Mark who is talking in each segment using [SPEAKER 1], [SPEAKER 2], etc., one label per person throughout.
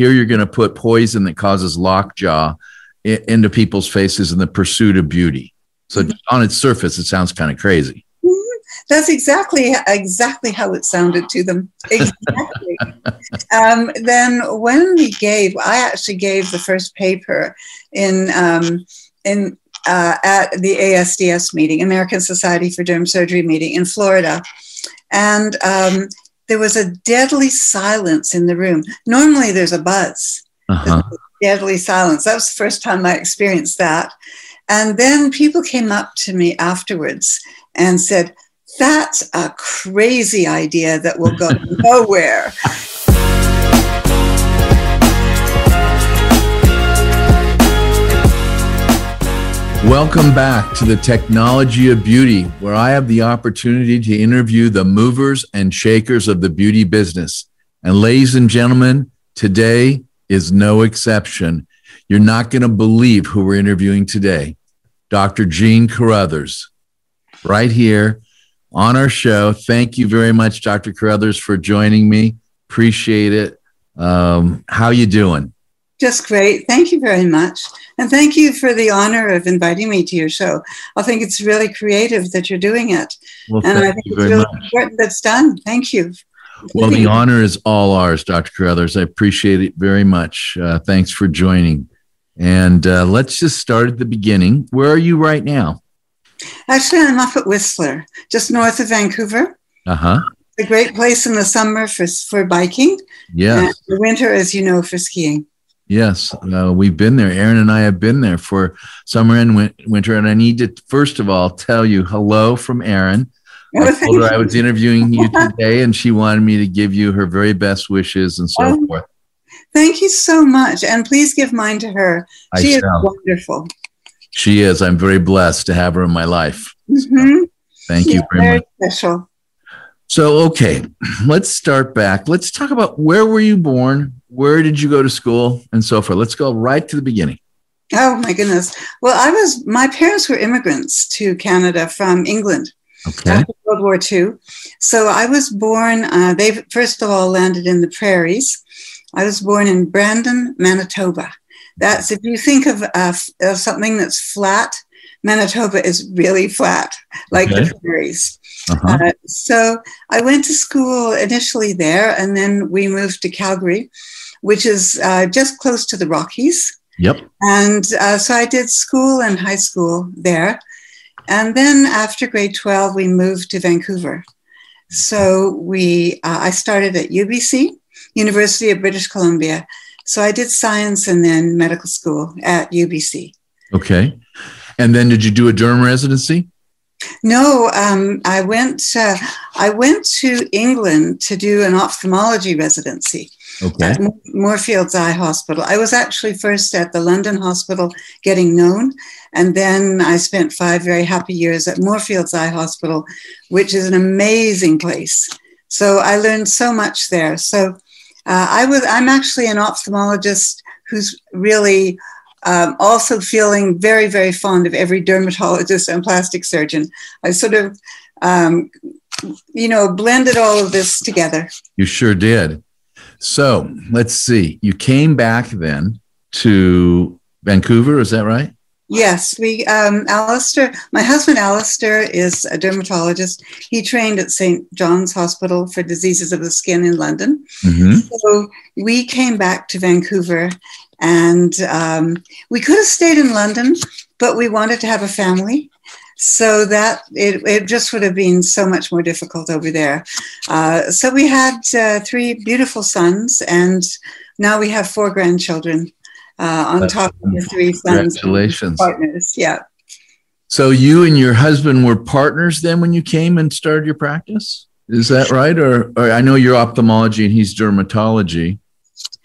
[SPEAKER 1] Here you're going to put poison that causes lockjaw into people's faces in the pursuit of beauty. So on its surface, it sounds kind of crazy.
[SPEAKER 2] That's exactly exactly how it sounded to them. Exactly. um, then when we gave, I actually gave the first paper in um, in uh, at the ASDS meeting, American Society for Derm Surgery meeting in Florida, and um, there was a deadly silence in the room. Normally, there's a buzz.
[SPEAKER 1] Uh-huh.
[SPEAKER 2] Deadly silence. That was the first time I experienced that. And then people came up to me afterwards and said, That's a crazy idea that will go nowhere.
[SPEAKER 1] Welcome back to the Technology of Beauty, where I have the opportunity to interview the movers and shakers of the beauty business. And ladies and gentlemen, today is no exception. You're not going to believe who we're interviewing today. Dr. Jean Carruthers, right here on our show. Thank you very much, Dr. Carruthers, for joining me. Appreciate it. Um, how you doing?
[SPEAKER 2] Just great. Thank you very much. And thank you for the honor of inviting me to your show. I think it's really creative that you're doing it.
[SPEAKER 1] Well,
[SPEAKER 2] and I think it's really
[SPEAKER 1] much.
[SPEAKER 2] important that's done. Thank you.
[SPEAKER 1] Well, the honor is all ours, Dr. Carruthers. I appreciate it very much. Uh, thanks for joining. And uh, let's just start at the beginning. Where are you right now?
[SPEAKER 2] Actually, I'm up at Whistler, just north of Vancouver.
[SPEAKER 1] Uh huh.
[SPEAKER 2] A great place in the summer for, for biking, Yeah. the winter, as you know, for skiing.
[SPEAKER 1] Yes. Uh, we've been there. Erin and I have been there for summer and win- winter. And I need to, first of all, tell you hello from Erin. I told her I was interviewing you today, and she wanted me to give you her very best wishes and so
[SPEAKER 2] Oh,
[SPEAKER 1] forth.
[SPEAKER 2] Thank you so much. And please give mine to her.
[SPEAKER 1] I
[SPEAKER 2] She is
[SPEAKER 1] shall.
[SPEAKER 2] wonderful.
[SPEAKER 1] She is. I'm very blessed to have her in my life.
[SPEAKER 2] Mhm.
[SPEAKER 1] Thank
[SPEAKER 2] She's
[SPEAKER 1] you very much.
[SPEAKER 2] special.
[SPEAKER 1] So, okay, let's start back. Let's talk about where were you born? Where did you go to school and so forth? Let's go right to the beginning.
[SPEAKER 2] Oh my goodness. Well, I was, my parents were immigrants to Canada from England
[SPEAKER 1] Okay.
[SPEAKER 2] after World War II. So I was born, uh, they first of all landed in the prairies. I was born in Brandon, Manitoba. That's, if you think of, uh, of something that's flat, Manitoba is really flat, like
[SPEAKER 1] Okay.
[SPEAKER 2] the prairies.
[SPEAKER 1] Uh-huh.
[SPEAKER 2] Uh, so I went to school initially there, and then we moved to Calgary, which is uh, just close to the Rockies.
[SPEAKER 1] Yep.
[SPEAKER 2] And uh, so I did school and high school there. And then after grade 12, we moved to Vancouver. So we, uh, I started at UBC, University of British Columbia. So I did science and then medical school at UBC.
[SPEAKER 1] Okay. And then did you do a derm residency?
[SPEAKER 2] No, um, I went. Uh, I went to England to do an ophthalmology residency
[SPEAKER 1] Okay.
[SPEAKER 2] at Moorfields Eye Hospital. I was actually first at the London Hospital getting known, and then I spent five very happy years at Moorfields Eye Hospital, which is an amazing place. So I learned so much there. So uh, I was. I'm actually an ophthalmologist who's really um, also feeling very, very fond of every dermatologist and plastic surgeon. I sort of, um, you know, blended all of this together.
[SPEAKER 1] You sure did. So let's see. You came back then to Vancouver, is that right?
[SPEAKER 2] Yes, we, um, Alastair, my husband Alastair is a dermatologist. He trained at St. John's Hospital for Diseases of the Skin in London.
[SPEAKER 1] Mm-hmm.
[SPEAKER 2] So we came back to Vancouver and um, we could have stayed in London, but we wanted to have a family. So that it, it just would have been so much more difficult over there. Uh, so we had uh, three beautiful sons, and now we have four grandchildren uh, on
[SPEAKER 1] That's
[SPEAKER 2] top of the three sons.
[SPEAKER 1] Congratulations.
[SPEAKER 2] Partners, yeah.
[SPEAKER 1] So you and your husband were partners then when you came and started your practice? Is that right? Or, or I know you're ophthalmology and he's dermatology.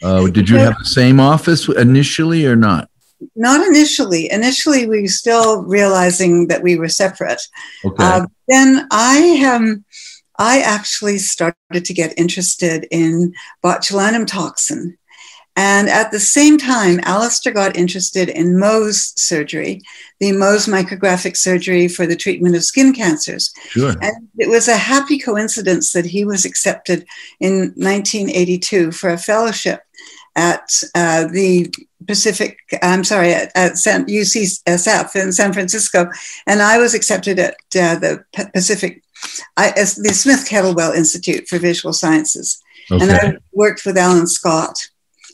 [SPEAKER 1] Uh, did you have the same office initially or not?
[SPEAKER 2] Not initially. Initially, we were still realizing that we were separate.
[SPEAKER 1] Okay.
[SPEAKER 2] Uh, then I um, I actually started to get interested in botulinum toxin. And at the same time, Alastair got interested in Mohs surgery, the Mohs micrographic surgery for the treatment of skin cancers.
[SPEAKER 1] sure.
[SPEAKER 2] And it was a happy coincidence that he was accepted in 1982 for a fellowship at uh, the Pacific, I'm sorry, at, at San, UCSF in San Francisco, and I was accepted at uh, the Pacific, I, the Smith Kettlewell Institute for Visual Sciences. Okay. And I worked with Alan Scott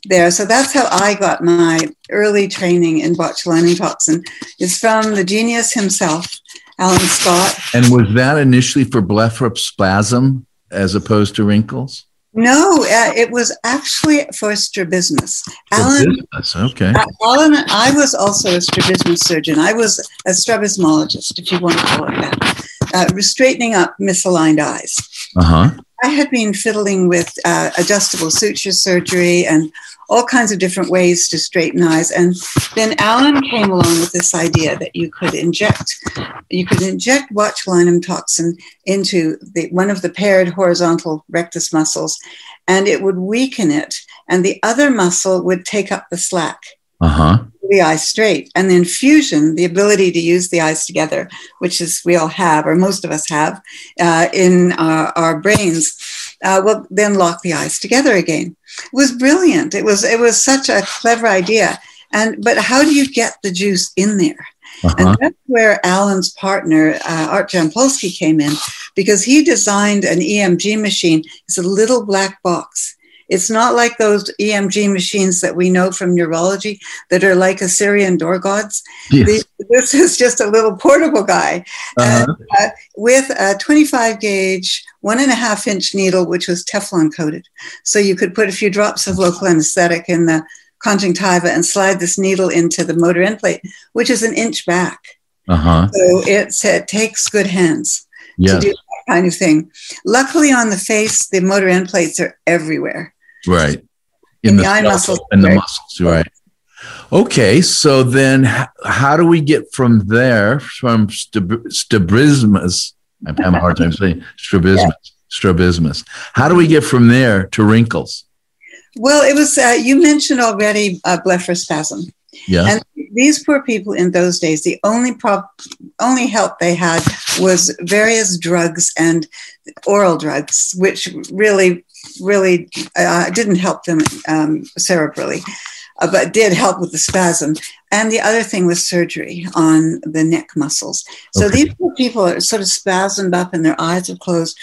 [SPEAKER 2] there. So that's how I got my early training in botulinum toxin, is from the genius himself, Alan Scott.
[SPEAKER 1] And was that initially for blepharospasm as opposed to wrinkles?
[SPEAKER 2] No, uh, it was actually for strabismus.
[SPEAKER 1] Alan, okay.
[SPEAKER 2] Uh, Alan, I was also a strabismus surgeon. I was a strabismologist, if you want to call it that, uh, straightening up misaligned eyes.
[SPEAKER 1] Uh huh.
[SPEAKER 2] I had been fiddling with uh, adjustable suture surgery and all kinds of different ways to straighten eyes. And then Alan came along with this idea that you could inject, you could inject botulinum toxin into the, one of the paired horizontal rectus muscles, and it would weaken it, and the other muscle would take up the slack.
[SPEAKER 1] Uh huh
[SPEAKER 2] the eye straight. And then fusion, the ability to use the eyes together, which is we all have, or most of us have, uh, in our, our brains, uh, will then lock the eyes together again. It was brilliant. It was it was such a clever idea. And but how do you get the juice in there? Uh-huh. And that's where Alan's partner, uh, Art Jampolsky, came in because he designed an EMG machine. It's a little black box. It's not like those EMG machines that we know from neurology that are like Assyrian door gods. Yes. This is just a little portable guy uh-huh. and, uh, with a 25 gauge, one and a half inch needle, which was Teflon coated. So you could put a few drops of local anesthetic in the conjunctiva and slide this needle into the motor end plate, which is an inch back.
[SPEAKER 1] Uh-huh.
[SPEAKER 2] So it takes good hands yes. to do that kind of thing. Luckily, on the face, the motor end plates are everywhere.
[SPEAKER 1] Right.
[SPEAKER 2] In, in the, the, eye muscles.
[SPEAKER 1] And the muscles, right. Okay, so then how do we get from there, from strabismus? I'm having a hard time saying strabismus. Yeah. Strabismus. How do we get from there to wrinkles?
[SPEAKER 2] Well, it was, uh, you mentioned already uh, blepharospasm.
[SPEAKER 1] Yeah.
[SPEAKER 2] And these poor people in those days, the only prop, only help they had was various drugs and oral drugs, which really really uh, didn't help them um, cerebrally, uh, but did help with the spasm. And the other thing was surgery on the neck muscles. So okay. these people are sort of spasmed up and their eyes are closed.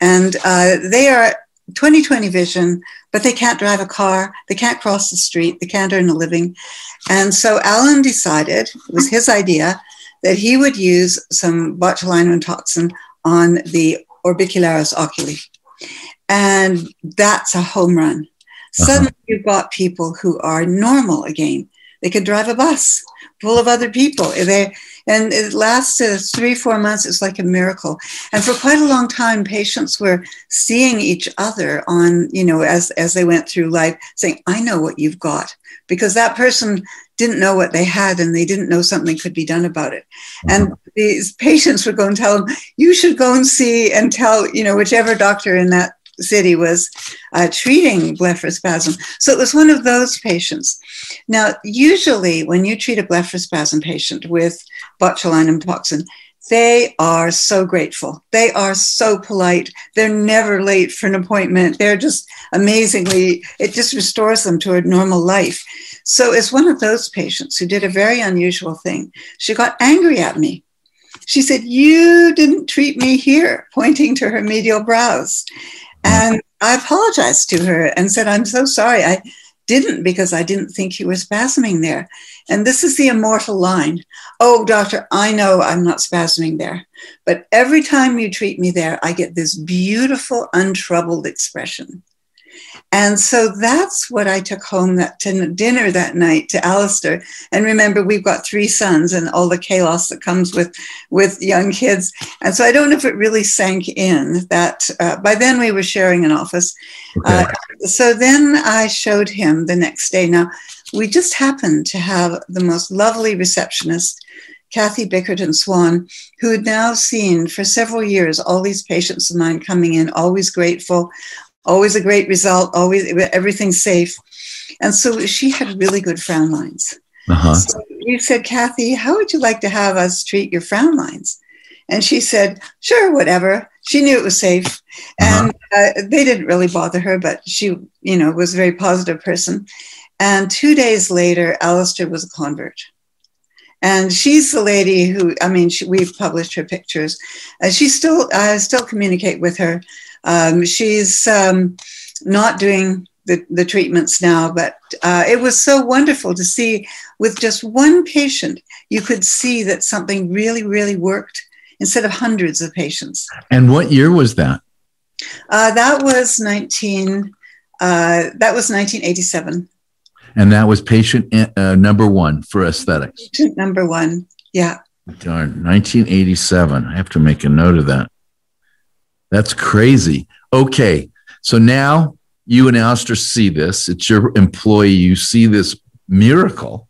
[SPEAKER 2] And uh, they are 2020 vision, but they can't drive a car, they can't cross the street, they can't earn a living. And so Alan decided, it was his idea, that he would use some botulinum toxin on the orbicularis oculi. And that's a home run. Uh-huh. Suddenly you've got people who are normal again. They could drive a bus full of other people. They, and it lasted three, four months. It's like a miracle. And for quite a long time, patients were seeing each other on, you know, as, as they went through life, saying, I know what you've got. Because that person didn't know what they had and they didn't know something could be done about it. And mm-hmm. these patients would go and tell them, you should go and see and tell, you know, whichever doctor in that city was uh, treating blepharospasm. So it was one of those patients. Now, usually when you treat a blepharospasm patient with botulinum toxin, they are so grateful. They are so polite. They're never late for an appointment. They're just amazingly, it just restores them to a normal life. So it's one of those patients who did a very unusual thing. She got angry at me. She said, You didn't treat me here, pointing to her medial brows. And I apologized to her and said, I'm so sorry. I didn't because I didn't think you were spasming there. And this is the immortal line Oh, doctor, I know I'm not spasming there. But every time you treat me there, I get this beautiful, untroubled expression. And so that's what I took home that to dinner that night to Alastair. And remember, we've got three sons and all the chaos that comes with with young kids. And so I don't know if it really sank in that uh, by then we were sharing an office. Uh, so then I showed him the next day. Now we just happened to have the most lovely receptionist. Kathy Bickerton Swan, who had now seen for several years all these patients of mine coming in, always grateful, always a great result, always everything's safe. And so she had really good frown lines.
[SPEAKER 1] Uh-huh.
[SPEAKER 2] So you said, Kathy, how would you like to have us treat your frown lines? And she said, sure, whatever. She knew it was safe. And uh-huh. uh, they didn't really bother her, but she, you know, was a very positive person. And two days later, Alastair was a convert. And she's the lady who, I mean, she, we've published her pictures. Uh, she still, I still communicate with her. Um, she's um, not doing the, the treatments now, but uh, it was so wonderful to see with just one patient, you could see that something really, really worked instead of hundreds of patients.
[SPEAKER 1] And what year was that?
[SPEAKER 2] Uh, that was 19, uh, that was 1987.
[SPEAKER 1] And that was patient uh, number one for aesthetics.
[SPEAKER 2] Patient number one, yeah.
[SPEAKER 1] Darn, 1987. I have to make a note of that. That's crazy. Okay, so now you and Alastair see this. It's your employee. You see this miracle.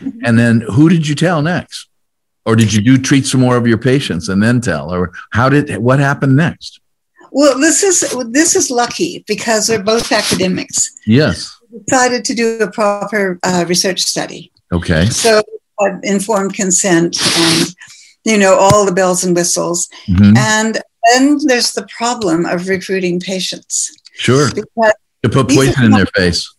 [SPEAKER 1] Mm-hmm. And then who did you tell next? Or did you do treat some more of your patients and then tell? Or how did what happened next?
[SPEAKER 2] Well, this is this is lucky because they're both academics.
[SPEAKER 1] Yes.
[SPEAKER 2] We decided to do a proper uh, research study.
[SPEAKER 1] Okay.
[SPEAKER 2] So uh, informed consent and you know all the bells and whistles. Mm-hmm. And then there's the problem of recruiting patients.
[SPEAKER 1] Sure. To put poison in their face.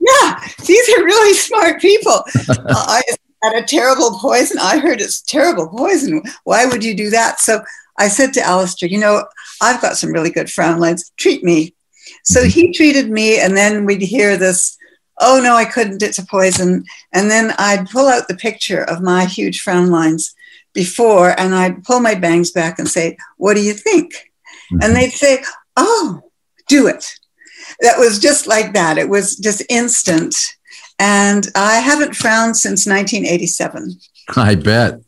[SPEAKER 2] Yeah, these are really smart people. uh, I had a terrible poison. I heard it's terrible poison. Why would you do that? So I said to Alastair, you know, I've got some really good frown lines. Treat me. So mm-hmm. he treated me, and then we'd hear this, oh no, I couldn't, it's a poison. And then I'd pull out the picture of my huge frown lines before, and I'd pull my bangs back and say, what do you think? Mm-hmm. And they'd say, oh, do it. That was just like that. It was just instant. And I haven't frowned since 1987. I
[SPEAKER 1] bet.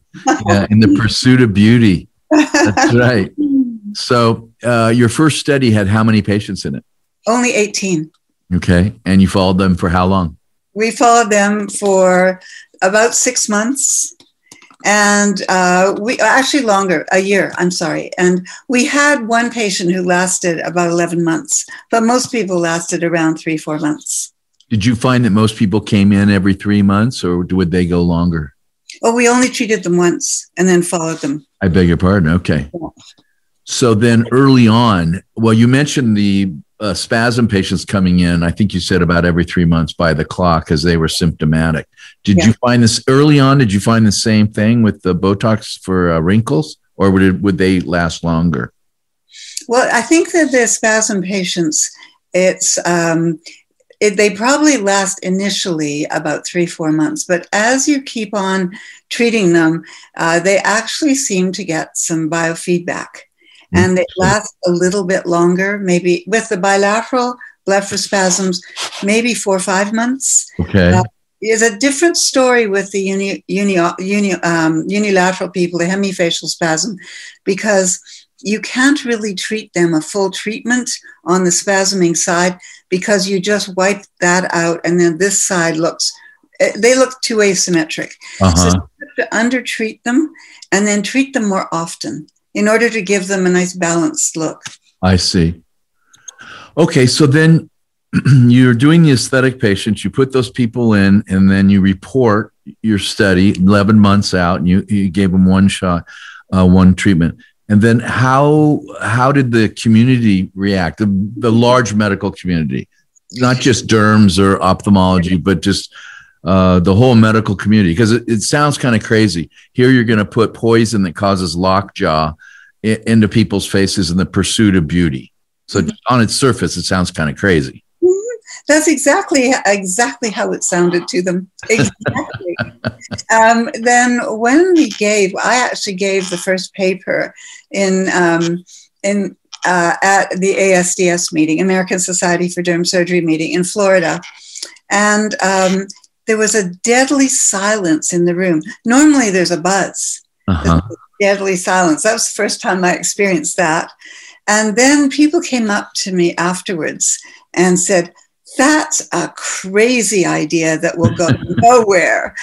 [SPEAKER 1] Yeah, in the pursuit of beauty. That's right. So, uh, your first study had how many patients in it?
[SPEAKER 2] Only 18.
[SPEAKER 1] Okay. And you followed them for how long?
[SPEAKER 2] We followed them for about six months and uh, we actually longer a year i'm sorry. And we had one patient who lasted about 11 months but most people lasted around three four months.
[SPEAKER 1] Did you find that most people came in every three months or would they go longer?
[SPEAKER 2] Oh we only treated them once and then followed them.
[SPEAKER 1] I beg your pardon okay. Yeah. so then early on well you mentioned the uh, spasm patients coming in, I think you said about every three months by the clock as they were symptomatic. Did yeah. you find this early on? Did you find the same thing with the Botox for uh, wrinkles, or would it, would they last longer?
[SPEAKER 2] Well, I think that the spasm patients, it's um, it, they probably last initially about three four months, but as you keep on treating them, uh, they actually seem to get some biofeedback and they last a little bit longer, maybe with the bilateral blepharospasms, maybe four or five months.
[SPEAKER 1] Okay. Uh,
[SPEAKER 2] is a different story with the uni, uni, uni, um, unilateral people, the hemifacial spasm, because you can't really treat them a full treatment on the spasming side because you just wipe that out and then this side looks eh, they look too asymmetric uh-huh. so you have to undertreat them and then treat them more often in order to give them a nice balanced look.
[SPEAKER 1] I see. Okay, so then you're doing the aesthetic patients, you put those people in, and then you report your study 11 months out, and you, you gave them one shot, uh, one treatment. And then how how did the community react? The, the large medical community, not just derms or ophthalmology, but just uh, the whole medical community because it, it sounds kind of crazy. Here you're going to put poison that causes lockjaw I- into people's faces in the pursuit of beauty. So mm-hmm. on its surface, it sounds kind of crazy.
[SPEAKER 2] Mm-hmm. That's exactly exactly how it sounded to them. Exactly. um, then when we gave, I actually gave the first paper in um, in uh, at the ASDS meeting, American Society for Derm Surgery meeting in Florida, and um, there was a deadly silence in the room. Normally, there's a buzz. Uh-huh. Deadly silence. That was the first time I experienced that. And then people came up to me afterwards and said, that's a crazy idea that will go nowhere.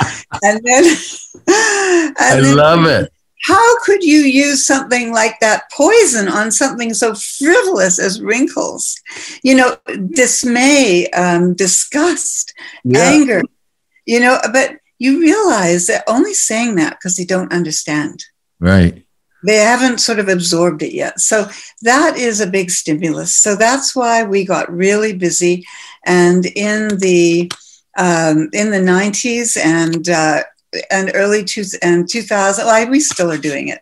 [SPEAKER 2] And then,
[SPEAKER 1] and I then, love it.
[SPEAKER 2] How could you use something like that poison on something so frivolous as wrinkles? You know, dismay, um, disgust, yeah. anger, you know, but you realize they're only saying that because they don't understand.
[SPEAKER 1] Right.
[SPEAKER 2] They haven't sort of absorbed it yet. So that is a big stimulus. So that's why we got really busy. And in the um, in the 90s and uh, and early two, and 2000, well, we still are doing it,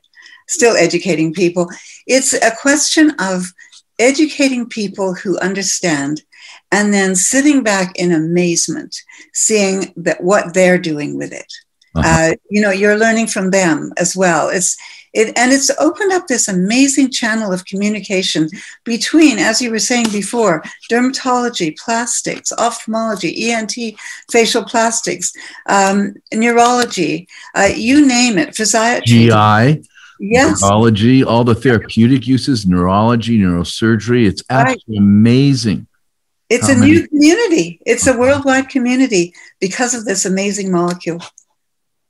[SPEAKER 2] still educating people. It's a question of educating people who understand and then sitting back in amazement, seeing that what they're doing with it. Uh-huh. Uh, you know, you're learning from them as well. It's it, and it's opened up this amazing channel of communication between, as you were saying before, dermatology, plastics, ophthalmology, ENT, facial plastics, um, neurology, uh, you name it, physiatry,
[SPEAKER 1] GI. Yes. Neurology, all the therapeutic uses, neurology, neurosurgery. It's absolutely right. amazing.
[SPEAKER 2] It's a many- new community. It's a worldwide community because of this amazing molecule.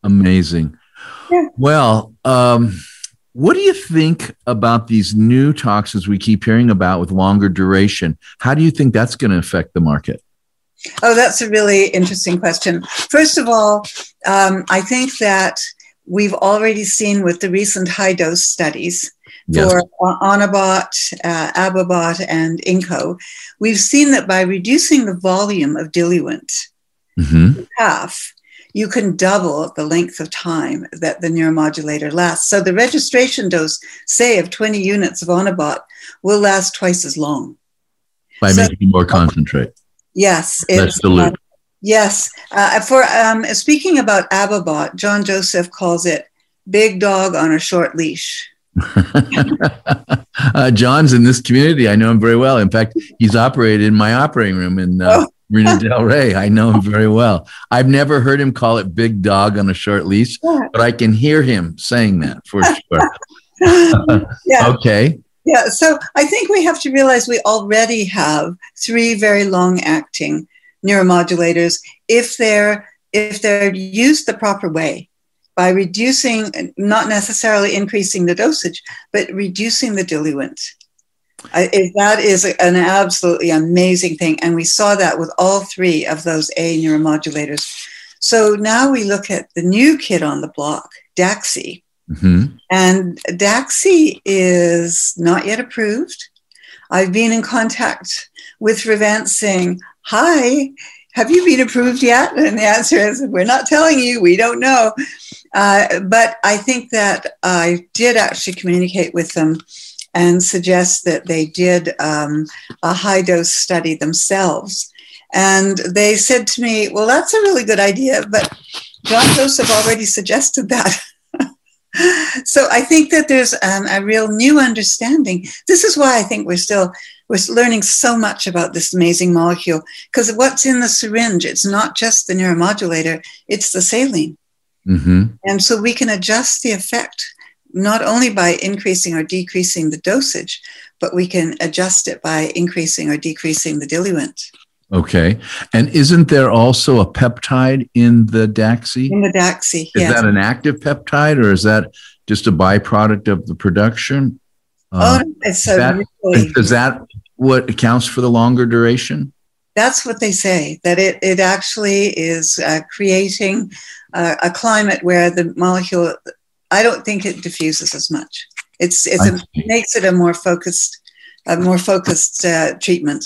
[SPEAKER 1] Amazing. Yeah. Well, um, what do you think about these new toxins we keep hearing about with longer duration? How do you think that's going to affect the market?
[SPEAKER 2] Oh, that's a really interesting question. First of all, um, I think that we've already seen with the recent high dose studies for Onabot, uh, Abobot, and Inco, we've seen that by reducing the volume of diluent mm-hmm. half, you can double the length of time that the neuromodulator lasts. So the registration dose, say, of 20 units of Onabot will last twice as long.
[SPEAKER 1] By so, making more concentrate.
[SPEAKER 2] Yes.
[SPEAKER 1] Less dilute.
[SPEAKER 2] Yes. Uh, for um, speaking about Abobot, John Joseph calls it big dog on a short leash.
[SPEAKER 1] uh, John's in this community. I know him very well. In fact, he's operated in my operating room in uh, oh. Marina Del Rey. I know him very well. I've never heard him call it big dog on a short leash, but I can hear him saying that for
[SPEAKER 2] sure. yeah. Okay. Yeah. So I think we have to realize we already have three very long acting neuromodulators if they're if they're used the proper way by reducing not necessarily increasing the dosage but reducing the diluent I, that is an absolutely amazing thing. And we saw that with all three of those A neuromodulators. So now we look at the new kid on the block, Daxi. Mm-hmm. And Daxi is not yet approved. I've been in contact with Revance saying, Hi, have you been approved yet? And the answer is, We're not telling you, we don't know. Uh, but I think that I did actually communicate with them and suggest that they did um, a high dose study themselves. And they said to me, Well, that's a really good idea, but John Joseph already suggested that. so I think that there's um, a real new understanding. This is why I think we're still we're learning so much about this amazing molecule because what's in the syringe, it's not just the neuromodulator, it's the saline. Mm-hmm. And so we can adjust the effect not only by increasing or decreasing the dosage, but we can adjust it by increasing or decreasing the diluent.
[SPEAKER 1] Okay. And isn't there also a peptide in the Daxi?
[SPEAKER 2] In the Daxi,
[SPEAKER 1] Is yes. that an active peptide or is that just a byproduct of the production?
[SPEAKER 2] Uh, oh, it's a
[SPEAKER 1] that, really, is that what accounts for the longer duration?
[SPEAKER 2] That's what they say, that it, it actually is uh, creating uh, a climate where the molecule I don't think it diffuses as much. It's, it's a, it makes it a more focused, a more focused uh, treatment.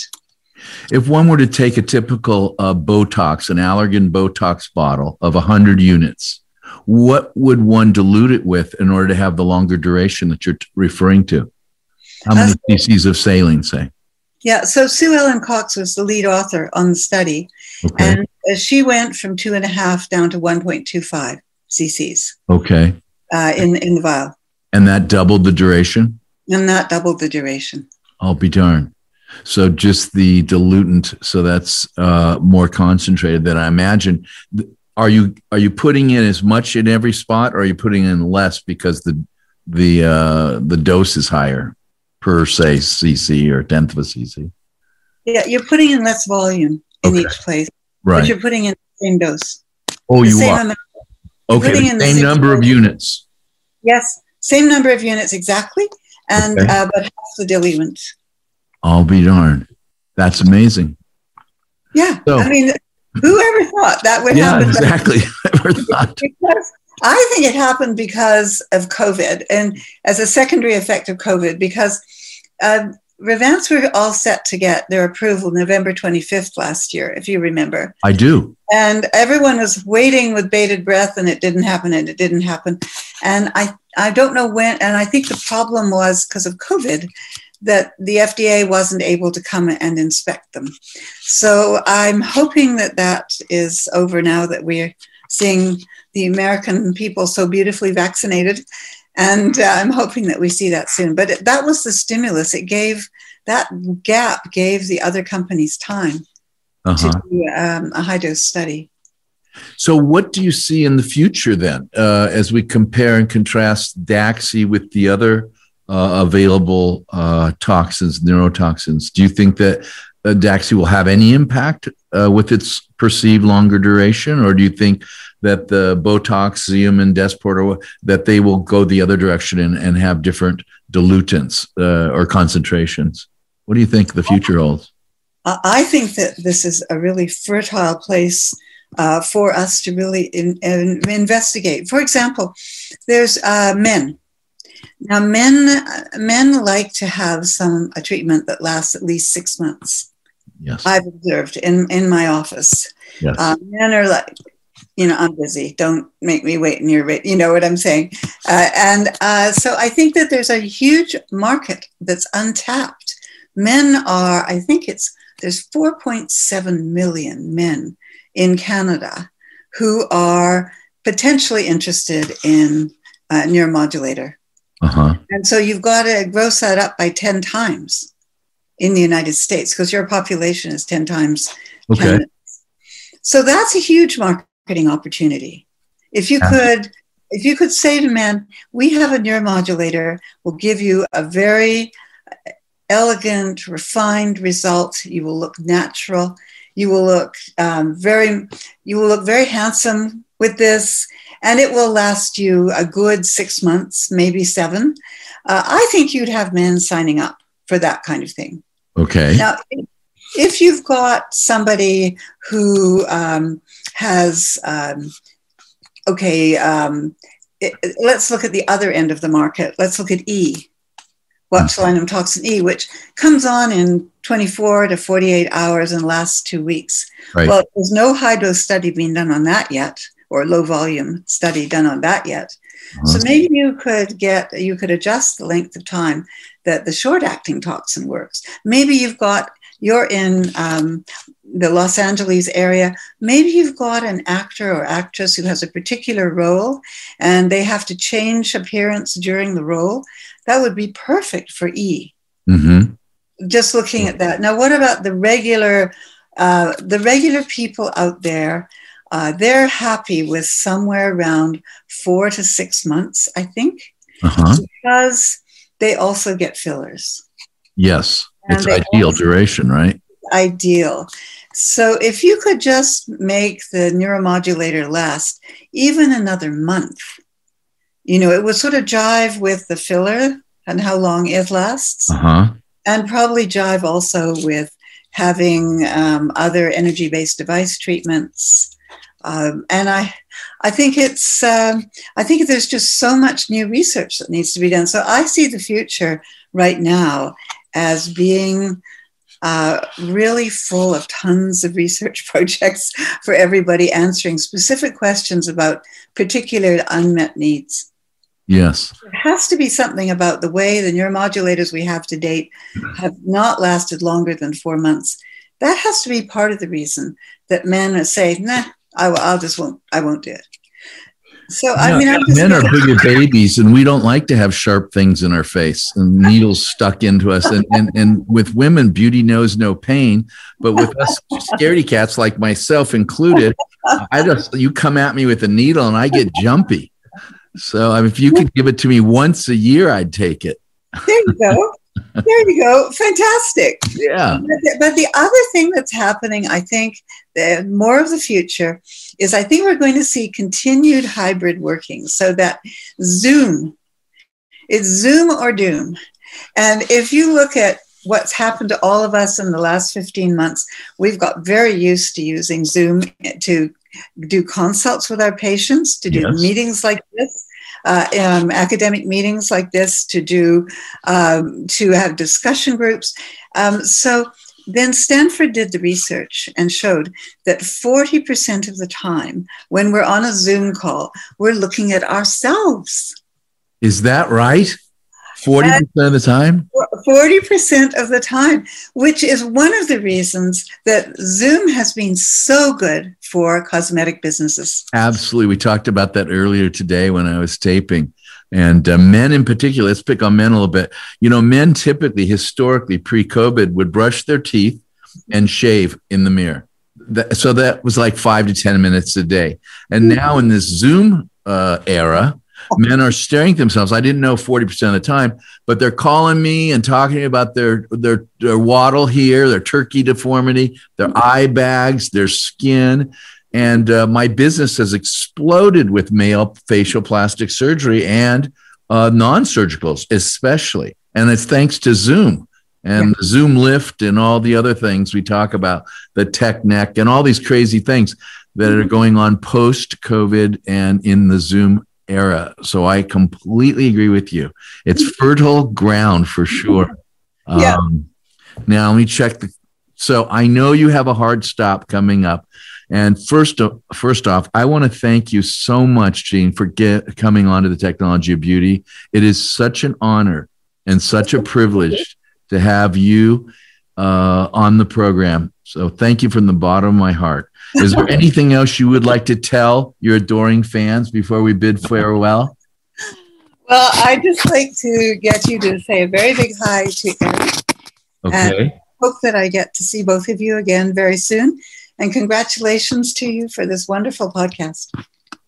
[SPEAKER 1] If one were to take a typical uh, Botox, an Allergan Botox bottle of 100 units, what would one dilute it with in order to have the longer duration that you're t- referring to? How many cc's of saline, say?
[SPEAKER 2] Yeah, so Sue Ellen Cox was the lead author on the study, okay. and uh, she went from two and a half down to 1.25 cc's.
[SPEAKER 1] Okay
[SPEAKER 2] uh, in in the vial.
[SPEAKER 1] And that doubled the duration.
[SPEAKER 2] And that doubled the duration.
[SPEAKER 1] I'll be darned. So just the diluent, so that's uh, more concentrated than I imagine. Are you are you putting in as much in every spot, or are you putting in less because the the uh, the dose is higher per say cc or tenth of a cc?
[SPEAKER 2] Yeah, you're putting in less volume in okay. each place,
[SPEAKER 1] right?
[SPEAKER 2] But you're putting in the same dose.
[SPEAKER 1] Oh, the you are. Amount Okay, the same number of units.
[SPEAKER 2] Yes, same number of units exactly, and okay. uh, but half the diluent.
[SPEAKER 1] I'll be darned. That's amazing.
[SPEAKER 2] Yeah, so, I mean, whoever thought that would
[SPEAKER 1] yeah,
[SPEAKER 2] happen?
[SPEAKER 1] exactly. Never thought.
[SPEAKER 2] because I think it happened because of COVID and as a secondary effect of COVID, because uh, Revance were all set to get their approval November 25th last year, if you remember.
[SPEAKER 1] I do.
[SPEAKER 2] And everyone was waiting with bated breath, and it didn't happen, and it didn't happen. And I, I don't know when, and I think the problem was because of COVID that the FDA wasn't able to come and inspect them. So I'm hoping that that is over now, that we're seeing the American people so beautifully vaccinated. And uh, I'm hoping that we see that soon. But it, that was the stimulus. It gave that gap gave the other companies time uh-huh. to do um, a high dose study.
[SPEAKER 1] So, what do you see in the future then, uh, as we compare and contrast Daxi with the other uh, available uh, toxins, neurotoxins? Do you think that uh, Daxi will have any impact uh, with its perceived longer duration, or do you think that the Botox, Xeomin, and Dysport, or that they will go the other direction and, and have different dilutants uh, or concentrations? What do you think the future holds?
[SPEAKER 2] I think that this is a really fertile place uh, for us to really in, in, investigate. For example, there's uh, men. Now, men men like to have some a treatment that lasts at least six months.
[SPEAKER 1] Yes,
[SPEAKER 2] I've observed in in my office.
[SPEAKER 1] Yes. Uh,
[SPEAKER 2] men are like, you know, I'm busy. Don't make me wait in your. You know what I'm saying? Uh, and uh, so I think that there's a huge market that's untapped. Men are, I think it's there's 4.7 million men in Canada who are potentially interested in a neuromodulator.
[SPEAKER 1] Uh-huh.
[SPEAKER 2] And so you've got to gross that up by 10 times in the United States because your population is 10 times.
[SPEAKER 1] Okay. Canada's.
[SPEAKER 2] So that's a huge marketing opportunity. If you could, if you could say to men, we have a neuromodulator, we'll give you a very elegant, refined result. You will look natural. You will look um, very, you will look very handsome with this, and it will last you a good six months, maybe seven. Uh, I think you'd have men signing up for that kind of thing.
[SPEAKER 1] Okay.
[SPEAKER 2] Now, if you've got somebody who um, has, um, okay, um, it, let's look at the other end of the market. Let's look at E botulinum toxin E, which comes on in 24 to 48 hours and lasts two weeks. Right. Well, there's no high dose study being done on that yet, or low volume study done on that yet. Uh-huh. So maybe you could get, you could adjust the length of time that the short acting toxin works. Maybe you've got, you're in um, the Los Angeles area, maybe you've got an actor or actress who has a particular role and they have to change appearance during the role that would be perfect for E.
[SPEAKER 1] Mm-hmm.
[SPEAKER 2] Just looking at that. Now, what about the regular, uh, the regular people out there? Uh, they're happy with somewhere around four to six months, I think,
[SPEAKER 1] uh-huh.
[SPEAKER 2] because they also get fillers.
[SPEAKER 1] Yes, and it's ideal duration, right?
[SPEAKER 2] Ideal. So if you could just make the neuromodulator last even another month, you know, it would sort of jive with the filler and how long it lasts,
[SPEAKER 1] uh-huh.
[SPEAKER 2] and probably jive also with having um, other energy-based device treatments. Um, and I, I think it's, um, I think there's just so much new research that needs to be done. So I see the future right now as being uh, really full of tons of research projects for everybody answering specific questions about particular unmet needs.
[SPEAKER 1] Yes.
[SPEAKER 2] There has to be something about the way the neuromodulators we have to date have not lasted longer than four months. That has to be part of the reason that men say, nah, I, will just won't, I won't do it. So, I mean,
[SPEAKER 1] men are bigger babies, and we don't like to have sharp things in our face and needles stuck into us. And, and, and with women, beauty knows no pain. But with us scaredy cats, like myself included, I just, you come at me with a needle and I get jumpy. So if you could give it to me once a year, I'd take it.
[SPEAKER 2] There you go. There you go. Fantastic.
[SPEAKER 1] Yeah.
[SPEAKER 2] But the, but the, other thing that's happening, I think, the, more of the future is I think we're going to see continued hybrid working so that Zoom, it's Zoom or Doom. And if you look at what's happened to all of us in the last 15 months, we've got very used to using Zoom to do consults with our patients, to do yes. meetings like this. Uh, um, academic meetings like this to do um, to have discussion groups um, so then Stanford did the research and showed that 40% of the time when we're on a Zoom call, we're looking at ourselves.
[SPEAKER 1] Is that right? 40% of the time?
[SPEAKER 2] 40% of the time, which is one of the reasons that Zoom has been so good for cosmetic businesses.
[SPEAKER 1] Absolutely. We talked about that earlier today when I was taping. And uh, men in particular, let's pick on men a little bit. You know, men typically, historically, pre COVID, would brush their teeth and shave in the mirror. That, so that was like five to 10 minutes a day. And now in this Zoom uh, era, men are staring at themselves. I didn't know 40% of the time, but they're calling me and talking about their, their, their wattle here, their turkey deformity, their eye bags, their skin. And uh, my business has exploded with male facial plastic surgery and uh, non surgicals, especially. And it's thanks to Zoom and yeah. Zoom Lift and all the other things we talk about, the tech neck and all these crazy things that are going on post COVID and in the Zoom era. So I completely agree with you. It's fertile ground for sure. Yeah. Um, now let me check the. So I know you have a hard stop coming up. And first, first off, I want to thank you so much, Jean, for get, coming on to the Technology of Beauty. It is such an honor and such a privilege to have you uh, on the program. So thank you from the bottom of my heart. Is there anything else you would like to tell your adoring fans before we bid farewell?
[SPEAKER 2] Well, I'd just like to get you to say a very big hi to Eric. Okay. And hope that I get to see both of you again very soon. And congratulations to you for this wonderful podcast.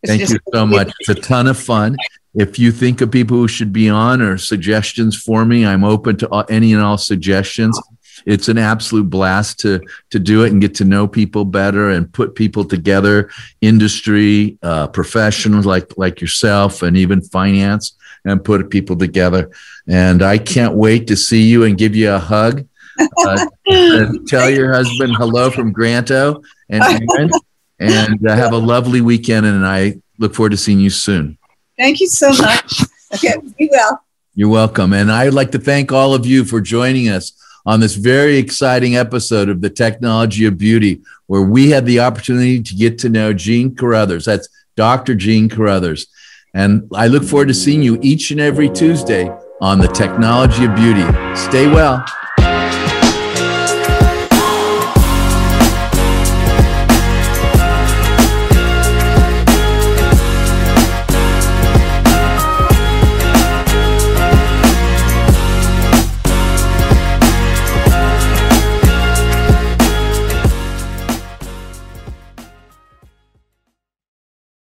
[SPEAKER 1] It's Thank you so much. It's a ton of fun. If you think of people who should be on or suggestions for me, I'm open to any and all suggestions. It's an absolute blast to to do it and get to know people better and put people together, industry uh, professionals like like yourself, and even finance, and put people together. And I can't wait to see you and give you a hug uh, tell your husband hello from Granto and Erin, and uh, have a lovely weekend. And I look forward to seeing you soon.
[SPEAKER 2] Thank you so much. Okay, be well.
[SPEAKER 1] You're welcome. And I'd like to thank all of you for joining us on this very exciting episode of the Technology of Beauty, where we had the opportunity to get to know Jean Carruthers. That's Dr. Jean Carruthers. And I look forward to seeing you each and every Tuesday on the Technology of Beauty. Stay well.